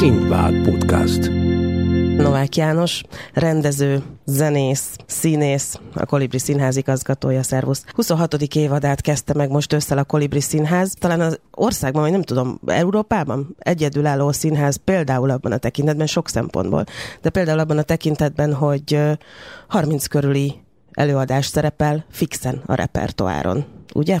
Színpád Podcast. Novák János, rendező, zenész, színész, a Kolibri Színház igazgatója, szervusz. 26. évadát kezdte meg most össze a Kolibri Színház. Talán az országban, vagy nem tudom, Európában egyedülálló színház például abban a tekintetben, sok szempontból, de például abban a tekintetben, hogy 30 körüli előadás szerepel fixen a repertoáron, ugye?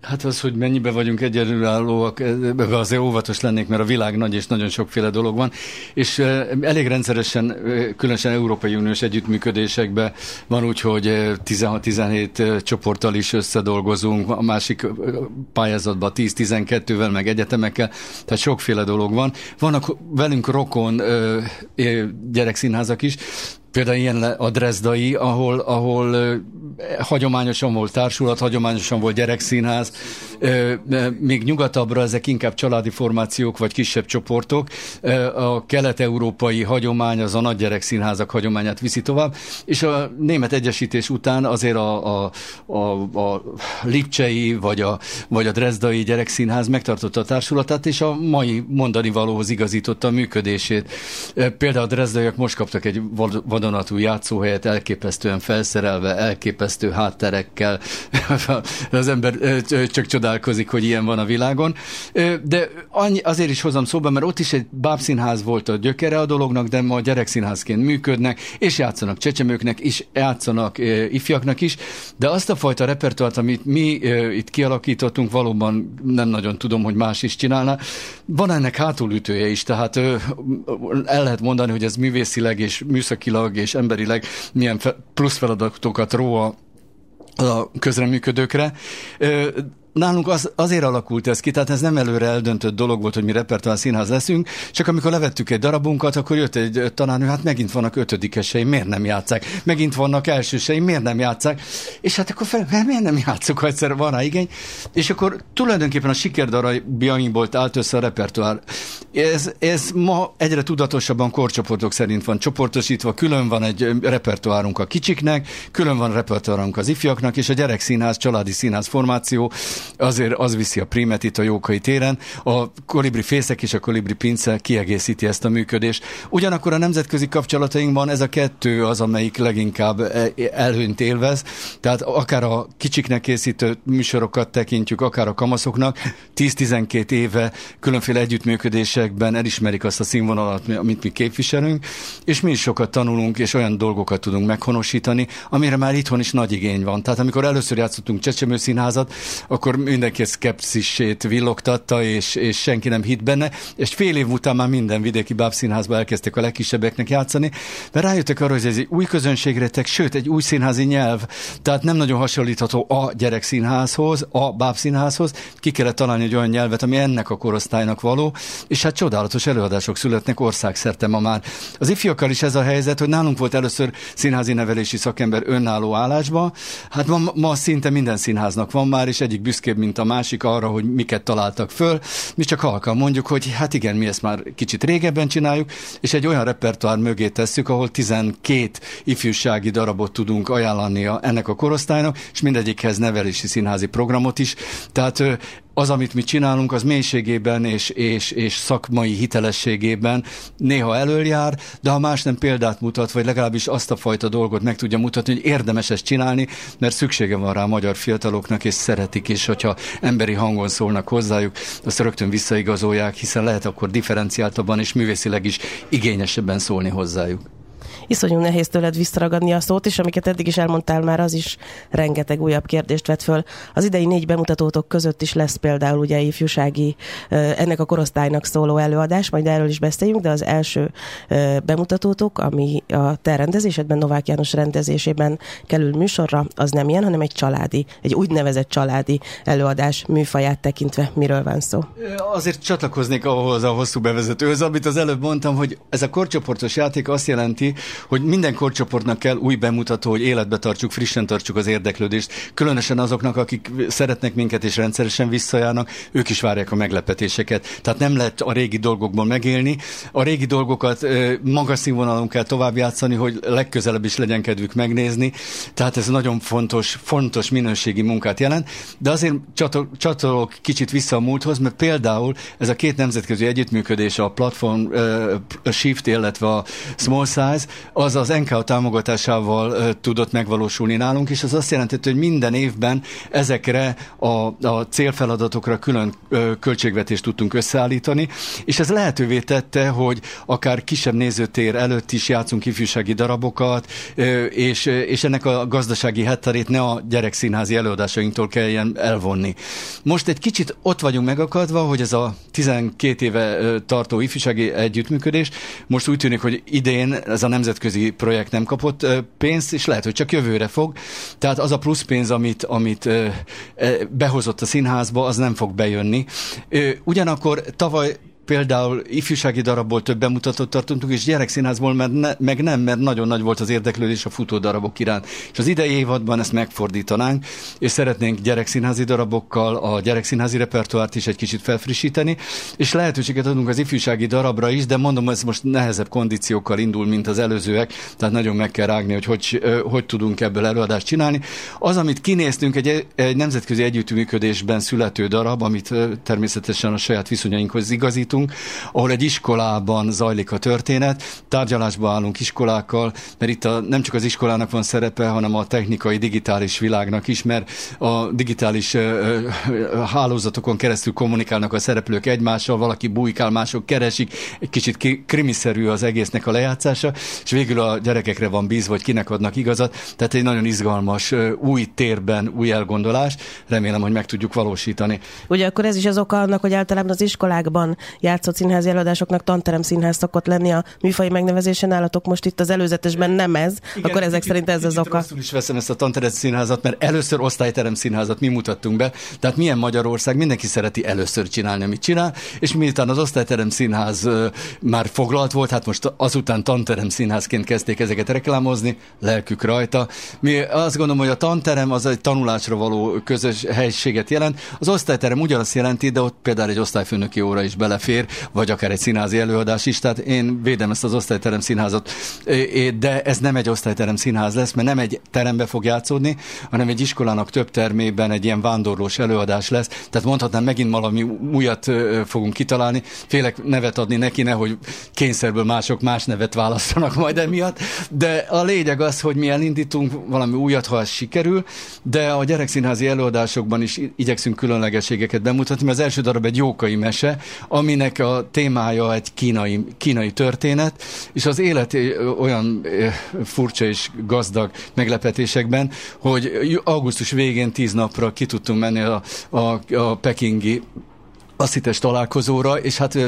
Hát az, hogy mennyibe vagyunk egyedülállóak, ebbe azért óvatos lennék, mert a világ nagy és nagyon sokféle dolog van, és elég rendszeresen, különösen Európai Uniós együttműködésekben van úgy, hogy 16-17 csoporttal is összedolgozunk, a másik pályázatban 10-12-vel, meg egyetemekkel, tehát sokféle dolog van. Vannak velünk rokon gyerekszínházak is, Például ilyen a Dresdai, ahol, ahol hagyományosan volt társulat, hagyományosan volt gyerekszínház, még nyugatabbra ezek inkább családi formációk vagy kisebb csoportok. A kelet-európai hagyomány az a nagy gyerekszínházak hagyományát viszi tovább, és a német egyesítés után azért a, a, a, a Lipcsei vagy a, vagy a Dresdai gyerekszínház megtartotta a társulatát, és a mai mondani valóhoz igazította a működését. Például a Dresdaiak most kaptak egy vadonatúj játszóhelyet, elképesztően felszerelve, elképesztő hátterekkel. az ember csak csodálkozik, hogy ilyen van a világon. De annyi, azért is hozom szóba, mert ott is egy bábszínház volt a gyökere a dolognak, de ma gyerekszínházként működnek, és játszanak csecsemőknek is, játszanak ifjaknak is, de azt a fajta repertoárt, amit mi itt kialakítottunk, valóban nem nagyon tudom, hogy más is csinálna. Van ennek hátulütője is, tehát el lehet mondani, hogy ez művészileg és műszakilag jogilag és emberileg milyen plusz feladatokat ró a a közreműködőkre nálunk az, azért alakult ez ki, tehát ez nem előre eldöntött dolog volt, hogy mi repertoár színház leszünk, csak amikor levettük egy darabunkat, akkor jött egy tanárnő, hát megint vannak ötödikesei, miért nem játszák? Megint vannak elsősei, miért nem játszák? És hát akkor fel, miért nem játszok, ha egyszer van rá igény? És akkor tulajdonképpen a sikerdarabjainkból állt össze a repertoár. Ez, ez ma egyre tudatosabban korcsoportok szerint van csoportosítva, külön van egy repertoárunk a kicsiknek, külön van repertoárunk az ifjaknak, és a gyerekszínház, családi színház formáció azért az viszi a primet itt a Jókai téren. A kolibri fészek és a kolibri pince kiegészíti ezt a működést. Ugyanakkor a nemzetközi kapcsolatainkban ez a kettő az, amelyik leginkább e- elhőnt élvez. Tehát akár a kicsiknek készítő műsorokat tekintjük, akár a kamaszoknak, 10-12 éve különféle együttműködésekben elismerik azt a színvonalat, amit mi képviselünk, és mi is sokat tanulunk, és olyan dolgokat tudunk meghonosítani, amire már itthon is nagy igény van. Tehát amikor először játszottunk Csecsemőszínházat, akkor mindenki szkepszisét villogtatta, és, és senki nem hitt benne, és fél év után már minden vidéki bábszínházba elkezdtek a legkisebbeknek játszani, mert rájöttek arra, hogy ez egy új közönségretek, sőt, egy új színházi nyelv, tehát nem nagyon hasonlítható a gyerekszínházhoz, a bábszínházhoz, ki kellett találni egy olyan nyelvet, ami ennek a korosztálynak való, és hát csodálatos előadások születnek országszerte ma már. Az ifjakkal is ez a helyzet, hogy nálunk volt először színházi nevelési szakember önálló állásba, hát ma, ma szinte minden színháznak van már, és egyik büszkébb, mint a másik arra, hogy miket találtak föl. Mi csak halkan mondjuk, hogy hát igen, mi ezt már kicsit régebben csináljuk, és egy olyan repertoár mögé tesszük, ahol 12 ifjúsági darabot tudunk ajánlani ennek a korosztálynak, és mindegyikhez nevelési színházi programot is. Tehát az, amit mi csinálunk, az mélységében és, és, és szakmai hitelességében néha előjár, de ha más nem példát mutat, vagy legalábbis azt a fajta dolgot meg tudja mutatni, hogy érdemes ezt csinálni, mert szüksége van rá a magyar fiataloknak, és szeretik is, hogyha emberi hangon szólnak hozzájuk, azt rögtön visszaigazolják, hiszen lehet akkor differenciáltabban és művészileg is igényesebben szólni hozzájuk iszonyú nehéz tőled visszaragadni a szót, és amiket eddig is elmondtál már, az is rengeteg újabb kérdést vet föl. Az idei négy bemutatótok között is lesz például ugye ifjúsági, ennek a korosztálynak szóló előadás, majd erről is beszéljünk, de az első bemutatótok, ami a te rendezésedben, Novák János rendezésében kerül műsorra, az nem ilyen, hanem egy családi, egy úgynevezett családi előadás műfaját tekintve. Miről van szó? Azért csatlakoznék ahhoz a hosszú bevezetőhöz, amit az előbb mondtam, hogy ez a korcsoportos játék azt jelenti, hogy minden korcsoportnak kell új bemutató, hogy életbe tartsuk, frissen tartsuk az érdeklődést. Különösen azoknak, akik szeretnek minket és rendszeresen visszajárnak, ők is várják a meglepetéseket. Tehát nem lehet a régi dolgokból megélni. A régi dolgokat magas színvonalon kell tovább játszani, hogy legközelebb is legyen kedvük megnézni. Tehát ez nagyon fontos, fontos minőségi munkát jelent. De azért csatolok kicsit vissza a múlthoz, mert például ez a két nemzetközi együttműködés, a platform uh, Shift, illetve a Small Size, az az NKO támogatásával tudott megvalósulni nálunk, és az azt jelenti, hogy minden évben ezekre a, a célfeladatokra külön költségvetést tudtunk összeállítani, és ez lehetővé tette, hogy akár kisebb nézőtér előtt is játszunk ifjúsági darabokat, és, és ennek a gazdasági hetterét ne a gyerekszínházi előadásainktól kelljen elvonni. Most egy kicsit ott vagyunk megakadva, hogy ez a 12 éve tartó ifjúsági együttműködés most úgy tűnik, hogy idén ez a nemzetközi projekt nem kapott pénzt, és lehet, hogy csak jövőre fog. Tehát az a plusz pénz, amit, amit behozott a színházba, az nem fog bejönni. Ugyanakkor tavaly például ifjúsági darabból több bemutatót tartottunk, és gyerekszínházból mert ne, meg nem, mert nagyon nagy volt az érdeklődés a futó darabok iránt. És az idei évadban ezt megfordítanánk, és szeretnénk gyerekszínházi darabokkal a gyerekszínházi repertoárt is egy kicsit felfrissíteni, és lehetőséget adunk az ifjúsági darabra is, de mondom, ez most nehezebb kondíciókkal indul, mint az előzőek, tehát nagyon meg kell rágni, hogy hogy, hogy tudunk ebből előadást csinálni. Az, amit kinéztünk, egy, egy nemzetközi együttműködésben születő darab, amit természetesen a saját viszonyainkhoz igazítunk, tartunk, ahol egy iskolában zajlik a történet, tárgyalásba állunk iskolákkal, mert itt a, nem csak az iskolának van szerepe, hanem a technikai, digitális világnak is, mert a digitális uh, hálózatokon keresztül kommunikálnak a szereplők egymással, valaki bujkál, mások keresik, egy kicsit krimiszerű az egésznek a lejátszása, és végül a gyerekekre van bízva, hogy kinek adnak igazat, tehát egy nagyon izgalmas, új térben, új elgondolás, remélem, hogy meg tudjuk valósítani. Ugye akkor ez is az oka annak, hogy általában az iskolákban játszott színházi előadásoknak tanterem színház szokott lenni a műfai megnevezésen állatok most itt az előzetesben nem ez, Igen, akkor ezek szerint ez az oka. Rosszul is veszem ezt a tanterem színházat, mert először osztályterem színházat mi mutattunk be, tehát milyen Magyarország, mindenki szereti először csinálni, amit csinál, és miután az osztályterem színház már foglalt volt, hát most azután tanterem színházként kezdték ezeket reklámozni, lelkük rajta. Mi azt gondolom, hogy a tanterem az egy tanulásra való közös helységet jelent. Az osztályterem ugyanazt jelenti, de ott például egy osztályfőnöki óra is belefér, fér, vagy akár egy színházi előadás is. Tehát én védem ezt az osztályterem színházat, de ez nem egy osztályterem színház lesz, mert nem egy terembe fog játszódni, hanem egy iskolának több termében egy ilyen vándorlós előadás lesz. Tehát mondhatnám, megint valami újat fogunk kitalálni. Félek nevet adni neki, nehogy kényszerből mások más nevet választanak majd emiatt. De a lényeg az, hogy mi elindítunk valami újat, ha ez sikerül, de a gyerekszínházi előadásokban is igyekszünk különlegességeket bemutatni, mert az első darab egy jókai mese, aminek a témája egy kínai, kínai történet, és az élet olyan furcsa és gazdag meglepetésekben, hogy augusztus végén tíz napra ki tudtunk menni a, a, a pekingi asszites találkozóra, és hát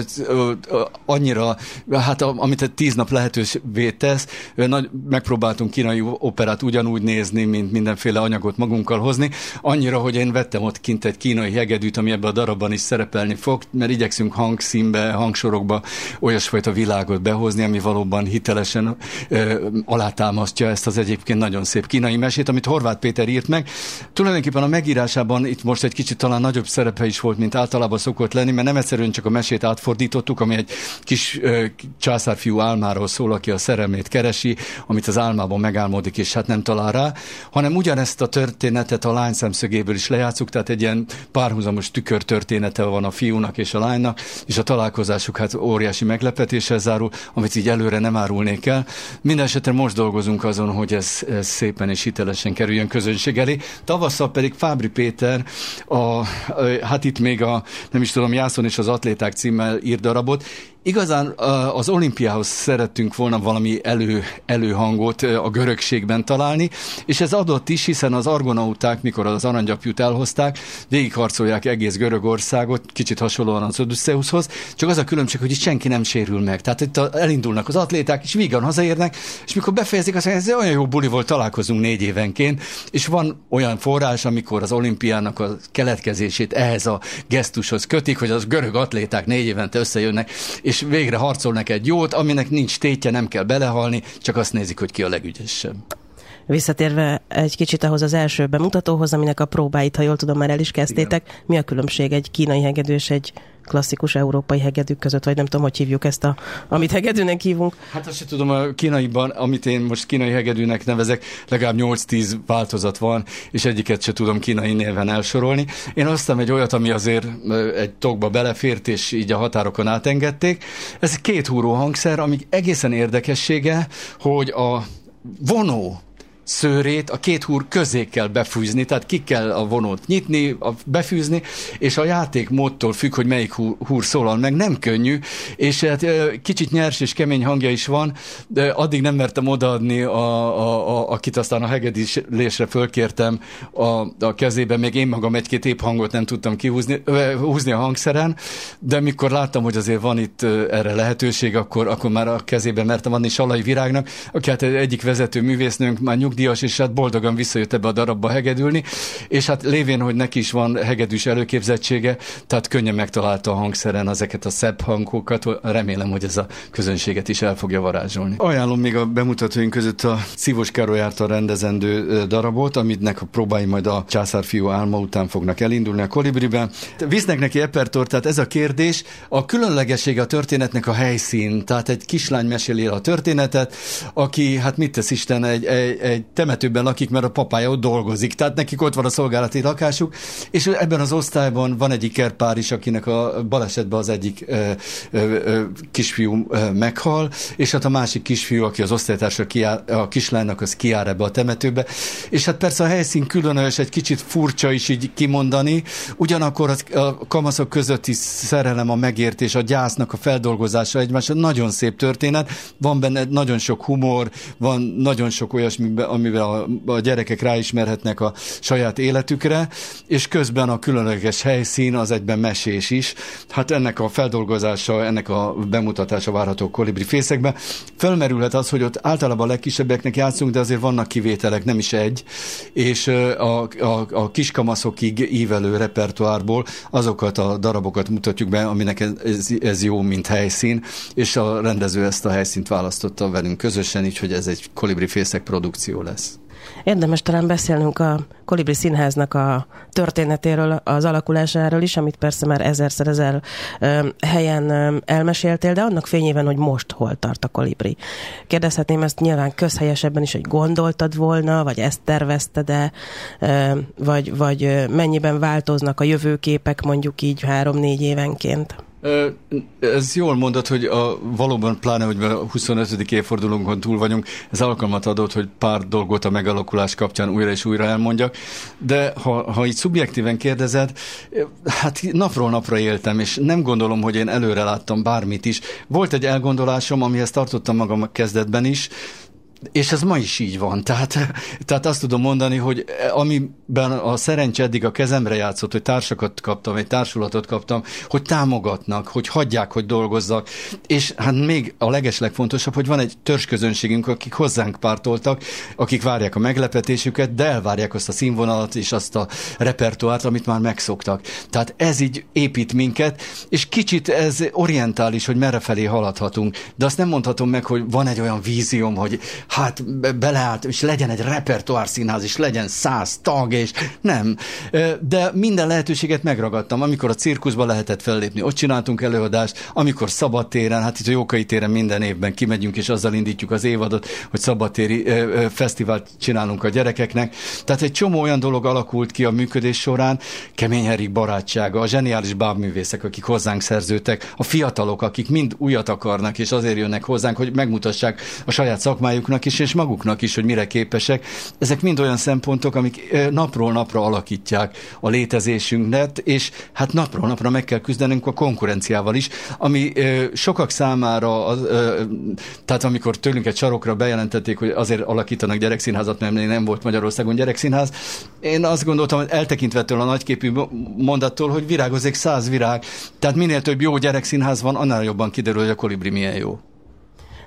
annyira, hát amit egy tíz nap lehetővé tesz, nagy, megpróbáltunk kínai operát ugyanúgy nézni, mint mindenféle anyagot magunkkal hozni, annyira, hogy én vettem ott kint egy kínai hegedűt, ami ebbe a darabban is szerepelni fog, mert igyekszünk hangszínbe, hangsorokba olyasfajta világot behozni, ami valóban hitelesen ö, alátámasztja ezt az egyébként nagyon szép kínai mesét, amit Horváth Péter írt meg. Tulajdonképpen a megírásában itt most egy kicsit talán nagyobb szerepe is volt, mint általában szokott szokott lenni, mert nem egyszerűen csak a mesét átfordítottuk, ami egy kis ö, császárfiú álmáról szól, aki a szerelmét keresi, amit az álmában megálmodik, és hát nem talál rá, hanem ugyanezt a történetet a lány szemszögéből is lejátszuk, tehát egy ilyen párhuzamos tükör története van a fiúnak és a lánynak, és a találkozásuk hát óriási meglepetéssel zárul, amit így előre nem árulnék el. Minden esetre most dolgozunk azon, hogy ez, ez szépen és hitelesen kerüljön közönség elé. Tavasszal pedig Fábri Péter, a, hát itt még a, nem is tudom, Jászon és az atléták címmel ír darabot, Igazán az olimpiához szerettünk volna valami elő, előhangot a görögségben találni, és ez adott is, hiszen az argonauták, mikor az aranygyapjút elhozták, végigharcolják egész Görögországot, kicsit hasonlóan az Odysseushoz, csak az a különbség, hogy itt senki nem sérül meg. Tehát itt elindulnak az atléták, és vígan hazaérnek, és mikor befejezik, azt mondják, ez olyan jó buli volt, találkozunk négy évenként, és van olyan forrás, amikor az olimpiának a keletkezését ehhez a gesztushoz kötik, hogy az görög atléták négy évente összejönnek, és végre harcolnak egy jót, aminek nincs tétje, nem kell belehalni, csak azt nézik, hogy ki a legügyesebb. Visszatérve egy kicsit ahhoz az első bemutatóhoz, aminek a próbáit, ha jól tudom, már el is kezdtétek, Igen. mi a különbség egy kínai hegedű és egy klasszikus európai hegedűk között, vagy nem tudom, hogy hívjuk ezt, a, amit hegedűnek hívunk. Hát azt sem tudom, a kínaiban, amit én most kínai hegedűnek nevezek, legalább 8-10 változat van, és egyiket se tudom kínai néven elsorolni. Én hoztam egy olyat, ami azért egy tokba belefért, és így a határokon átengedték. Ez két húró hangszer, ami egészen érdekessége, hogy a vonó szőrét a két húr közé kell befűzni, tehát ki kell a vonót nyitni, a, befűzni, és a játék módtól függ, hogy melyik húr, húr szólal meg, nem könnyű, és hát kicsit nyers és kemény hangja is van, de addig nem mertem odaadni, a, a, a, akit aztán a hegedílésre fölkértem a, a kezébe, még én magam egy-két épp hangot nem tudtam kihúzni húzni a hangszeren, de mikor láttam, hogy azért van itt erre lehetőség, akkor, akkor már a kezébe mertem adni Salai Virágnak, aki hát egyik vezető művésznőnk, már nyugdíj nyugdíjas, és hát boldogan visszajött ebbe a darabba hegedülni, és hát lévén, hogy neki is van hegedűs előképzettsége, tehát könnyen megtalálta a hangszeren ezeket a szebb hangokat, remélem, hogy ez a közönséget is el fogja varázsolni. Ajánlom még a bemutatóink között a Szívos Károly által rendezendő darabot, amitnek a próbái majd a császárfiú álma után fognak elindulni a kolibriben. Visznek neki epertort, tehát ez a kérdés. A különlegessége a történetnek a helyszín, tehát egy kislány meséli a történetet, aki, hát mit tesz Isten, egy, egy, egy temetőben lakik, mert a papája ott dolgozik, tehát nekik ott van a szolgálati lakásuk, és ebben az osztályban van egy ikerpár is, akinek a balesetben az egyik ö, ö, ö, kisfiú ö, meghal, és hát a másik kisfiú, aki az osztálytársa kiár, a kislánynak, az kiár ebbe a temetőbe, és hát persze a helyszín különös, egy kicsit furcsa is így kimondani, ugyanakkor az, a kamaszok közötti szerelem, a megértés, a gyásznak a feldolgozása egymásra nagyon szép történet, van benne nagyon sok humor, van nagyon sok olyasmi, amivel a, a gyerekek ráismerhetnek a saját életükre, és közben a különleges helyszín az egyben mesés is. Hát ennek a feldolgozása, ennek a bemutatása várható kolibri fészekbe. Felmerülhet az, hogy ott általában a legkisebbeknek játszunk, de azért vannak kivételek, nem is egy, és a, a, a kiskamaszokig ívelő repertoárból azokat a darabokat mutatjuk be, aminek ez, ez jó, mint helyszín, és a rendező ezt a helyszínt választotta velünk közösen, így hogy ez egy kolibri fészek produkció lesz. Érdemes talán beszélnünk a Kolibri Színháznak a történetéről, az alakulásáról is, amit persze már ezerszer ezer helyen elmeséltél, de annak fényében, hogy most hol tart a Kolibri. Kérdezhetném ezt nyilván közhelyesebben is, hogy gondoltad volna, vagy ezt tervezted de vagy, vagy mennyiben változnak a jövőképek mondjuk így három-négy évenként? Ez jól mondod, hogy a, valóban pláne, hogy a 25. évfordulónkon túl vagyunk, ez alkalmat adott, hogy pár dolgot a megalakulás kapcsán újra és újra elmondjak, de ha, ha így szubjektíven kérdezed, hát napról napra éltem, és nem gondolom, hogy én előre láttam bármit is. Volt egy elgondolásom, amihez tartottam magam a kezdetben is, és ez ma is így van. Tehát, tehát azt tudom mondani, hogy amiben a szerencse eddig a kezemre játszott, hogy társakat kaptam, egy társulatot kaptam, hogy támogatnak, hogy hagyják, hogy dolgozzak. És hát még a legeslegfontosabb, hogy van egy törzsközönségünk, akik hozzánk pártoltak, akik várják a meglepetésüket, de elvárják azt a színvonalat és azt a repertoárt, amit már megszoktak. Tehát ez így épít minket, és kicsit ez orientális, hogy merre felé haladhatunk. De azt nem mondhatom meg, hogy van egy olyan vízióm, hogy hát beleállt, és legyen egy repertoár színház, és legyen száz tag, és nem. De minden lehetőséget megragadtam. Amikor a cirkuszba lehetett fellépni, ott csináltunk előadást, amikor szabadtéren, hát itt a Jókai téren minden évben kimegyünk, és azzal indítjuk az évadot, hogy szabadtéri fesztivált csinálunk a gyerekeknek. Tehát egy csomó olyan dolog alakult ki a működés során, Kemény Erik barátsága, a zseniális bábművészek, akik hozzánk szerződtek, a fiatalok, akik mind újat akarnak, és azért jönnek hozzánk, hogy megmutassák a saját szakmájuknak, másoknak is, és maguknak is, hogy mire képesek. Ezek mind olyan szempontok, amik napról napra alakítják a létezésünket, és hát napról napra meg kell küzdenünk a konkurenciával is, ami sokak számára, tehát amikor tőlünk egy sarokra bejelentették, hogy azért alakítanak gyerekszínházat, mert nem volt Magyarországon gyerekszínház, én azt gondoltam, hogy eltekintve a nagyképű mondattól, hogy virágozik száz virág, tehát minél több jó gyerekszínház van, annál jobban kiderül, hogy a kolibri milyen jó.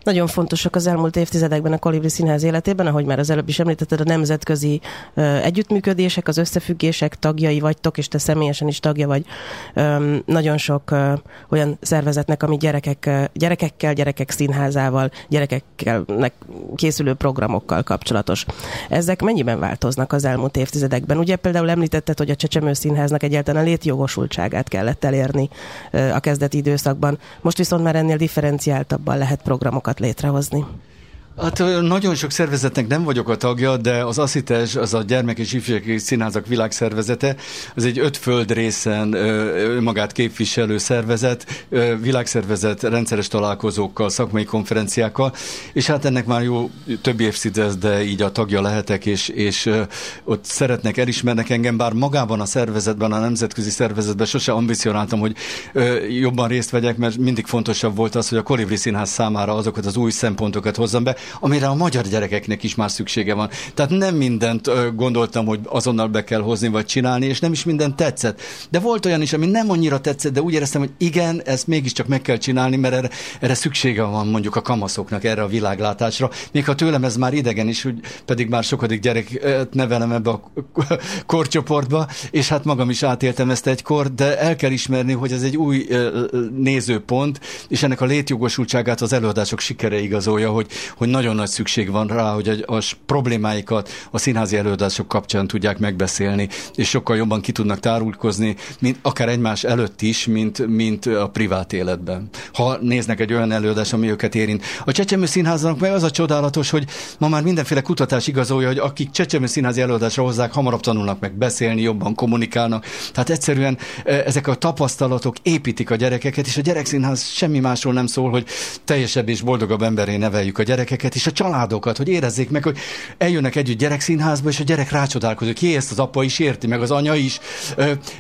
Nagyon fontosak az elmúlt évtizedekben a Kolibri Színház életében, ahogy már az előbb is említetted, a nemzetközi együttműködések, az összefüggések tagjai vagytok, és te személyesen is tagja vagy nagyon sok olyan szervezetnek, ami gyerekek, gyerekekkel, gyerekek színházával, gyerekekkel készülő programokkal kapcsolatos. Ezek mennyiben változnak az elmúlt évtizedekben? Ugye például említetted, hogy a Csecsemő Színháznak egyáltalán létjogosultságát kellett elérni a kezdeti időszakban. Most viszont már ennél differenciáltabban lehet programokat létrehozni. Hát nagyon sok szervezetnek nem vagyok a tagja, de az ASZITES, az a Gyermek és Ifjúsági Színházak Világszervezete, az egy öt földrészen magát képviselő szervezet, világszervezet rendszeres találkozókkal, szakmai konferenciákkal, és hát ennek már jó több évtized, de így a tagja lehetek, és, és ott szeretnek, elismernek engem, bár magában a szervezetben, a nemzetközi szervezetben sose ambicionáltam, hogy jobban részt vegyek, mert mindig fontosabb volt az, hogy a Kolibri Színház számára azokat az új szempontokat hozzam be, amire a magyar gyerekeknek is már szüksége van. Tehát nem mindent gondoltam, hogy azonnal be kell hozni vagy csinálni, és nem is minden tetszett. De volt olyan is, ami nem annyira tetszett, de úgy éreztem, hogy igen, ezt mégiscsak meg kell csinálni, mert erre, erre szüksége van mondjuk a kamaszoknak erre a világlátásra. Még ha tőlem ez már idegen is, hogy pedig már sokadik gyerek nevelem ebbe a korcsoportba, és hát magam is átéltem ezt egykor, de el kell ismerni, hogy ez egy új nézőpont, és ennek a létjogosultságát az előadások sikere igazolja, hogy, hogy nagyon nagy szükség van rá, hogy a, a problémáikat a színházi előadások kapcsán tudják megbeszélni, és sokkal jobban ki tudnak tárulkozni, mint akár egymás előtt is, mint, mint a privát életben. Ha néznek egy olyan előadás, ami őket érint. A Csecsemő Színháznak meg az a csodálatos, hogy ma már mindenféle kutatás igazolja, hogy akik Csecsemő Színházi előadásra hozzák, hamarabb tanulnak meg beszélni, jobban kommunikálnak. Tehát egyszerűen e, ezek a tapasztalatok építik a gyerekeket, és a gyerekszínház semmi másról nem szól, hogy teljesebb és boldogabb emberé neveljük a gyerekeket, gyerekeket és a családokat, hogy érezzék meg, hogy eljönnek együtt gyerekszínházba, és a gyerek rácsodálkozik, ki ezt az apa is érti, meg az anya is.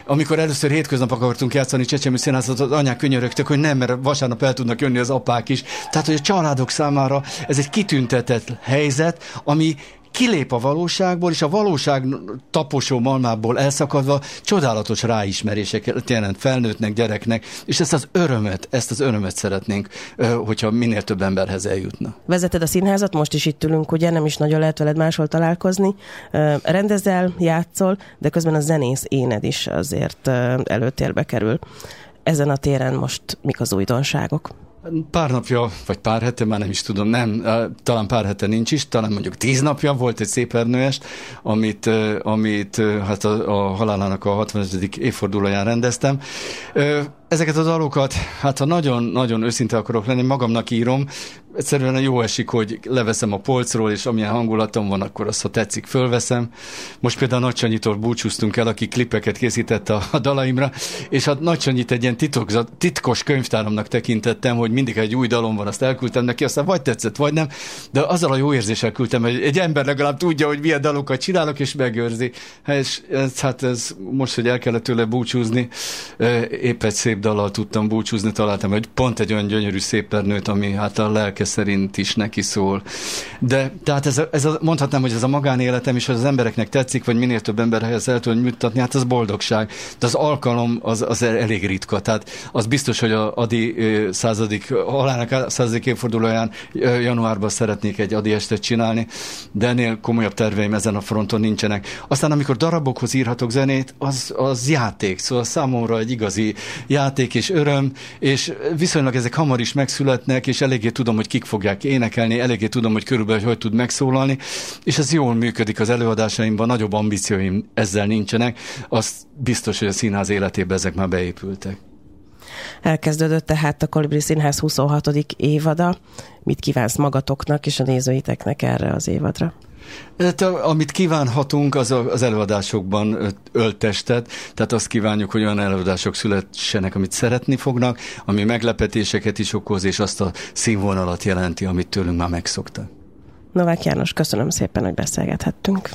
Amikor először hétköznap akartunk játszani Csecsemő színházat, az anyák könyörögtek, hogy nem, mert vasárnap el tudnak jönni az apák is. Tehát, hogy a családok számára ez egy kitüntetett helyzet, ami kilép a valóságból, és a valóság taposó malmából elszakadva csodálatos ráismeréseket jelent felnőttnek, gyereknek, és ezt az örömet, ezt az örömet szeretnénk, hogyha minél több emberhez eljutna. Vezeted a színházat, most is itt ülünk, ugye nem is nagyon lehet veled máshol találkozni. Rendezel, játszol, de közben a zenész éned is azért előtérbe kerül. Ezen a téren most mik az újdonságok? Pár napja, vagy pár hete, már nem is tudom, nem, talán pár hete nincs is, talán mondjuk tíz napja volt egy szép ernőest, amit, amit hát a, a halálának a 60. évfordulóján rendeztem. Ezeket a dalokat, hát ha nagyon-nagyon őszinte akarok lenni, magamnak írom, egyszerűen jó esik, hogy leveszem a polcról, és amilyen hangulatom van, akkor azt, ha tetszik, fölveszem. Most például Nagy Sanyitól búcsúztunk el, aki klipeket készített a, a dalaimra, és hát Nagy Sanyit egy ilyen titokzat, titkos könyvtáramnak tekintettem, hogy mindig egy új dalom van, azt elküldtem neki, aztán vagy tetszett, vagy nem, de azzal a jó érzéssel küldtem, hogy egy ember legalább tudja, hogy milyen dalokat csinálok, és megőrzi. És ez, hát ez most, hogy el kellett tőle búcsúzni, épp egy szép dallal tudtam búcsúzni, találtam hogy pont egy olyan gyönyörű szép nőt, ami hát a lelke szerint is neki szól. De tehát ez, a, ez a, mondhatnám, hogy ez a magánéletem is, hogy az embereknek tetszik, vagy minél több emberhez el tudom mutatni, hát az boldogság. De az alkalom az, az elég ritka. Tehát az biztos, hogy a Adi századik, halálának századik évfordulóján januárban szeretnék egy Adi estet csinálni, de ennél komolyabb terveim ezen a fronton nincsenek. Aztán amikor darabokhoz írhatok zenét, az, az játék, szóval számomra egy igazi játék és öröm, és viszonylag ezek hamar is megszületnek, és eléggé tudom, hogy kik fogják énekelni, eléggé tudom, hogy körülbelül hogy tud megszólalni, és ez jól működik az előadásaimban, nagyobb ambícióim ezzel nincsenek, az biztos, hogy a színház életében ezek már beépültek. Elkezdődött tehát a Kolibri Színház 26. évada. Mit kívánsz magatoknak és a nézőiteknek erre az évadra? Hát, amit kívánhatunk, az az előadásokban öltestet, tehát azt kívánjuk, hogy olyan előadások szülessenek, amit szeretni fognak, ami meglepetéseket is okoz, és azt a színvonalat jelenti, amit tőlünk már megszoktak. Novák János, köszönöm szépen, hogy beszélgethettünk.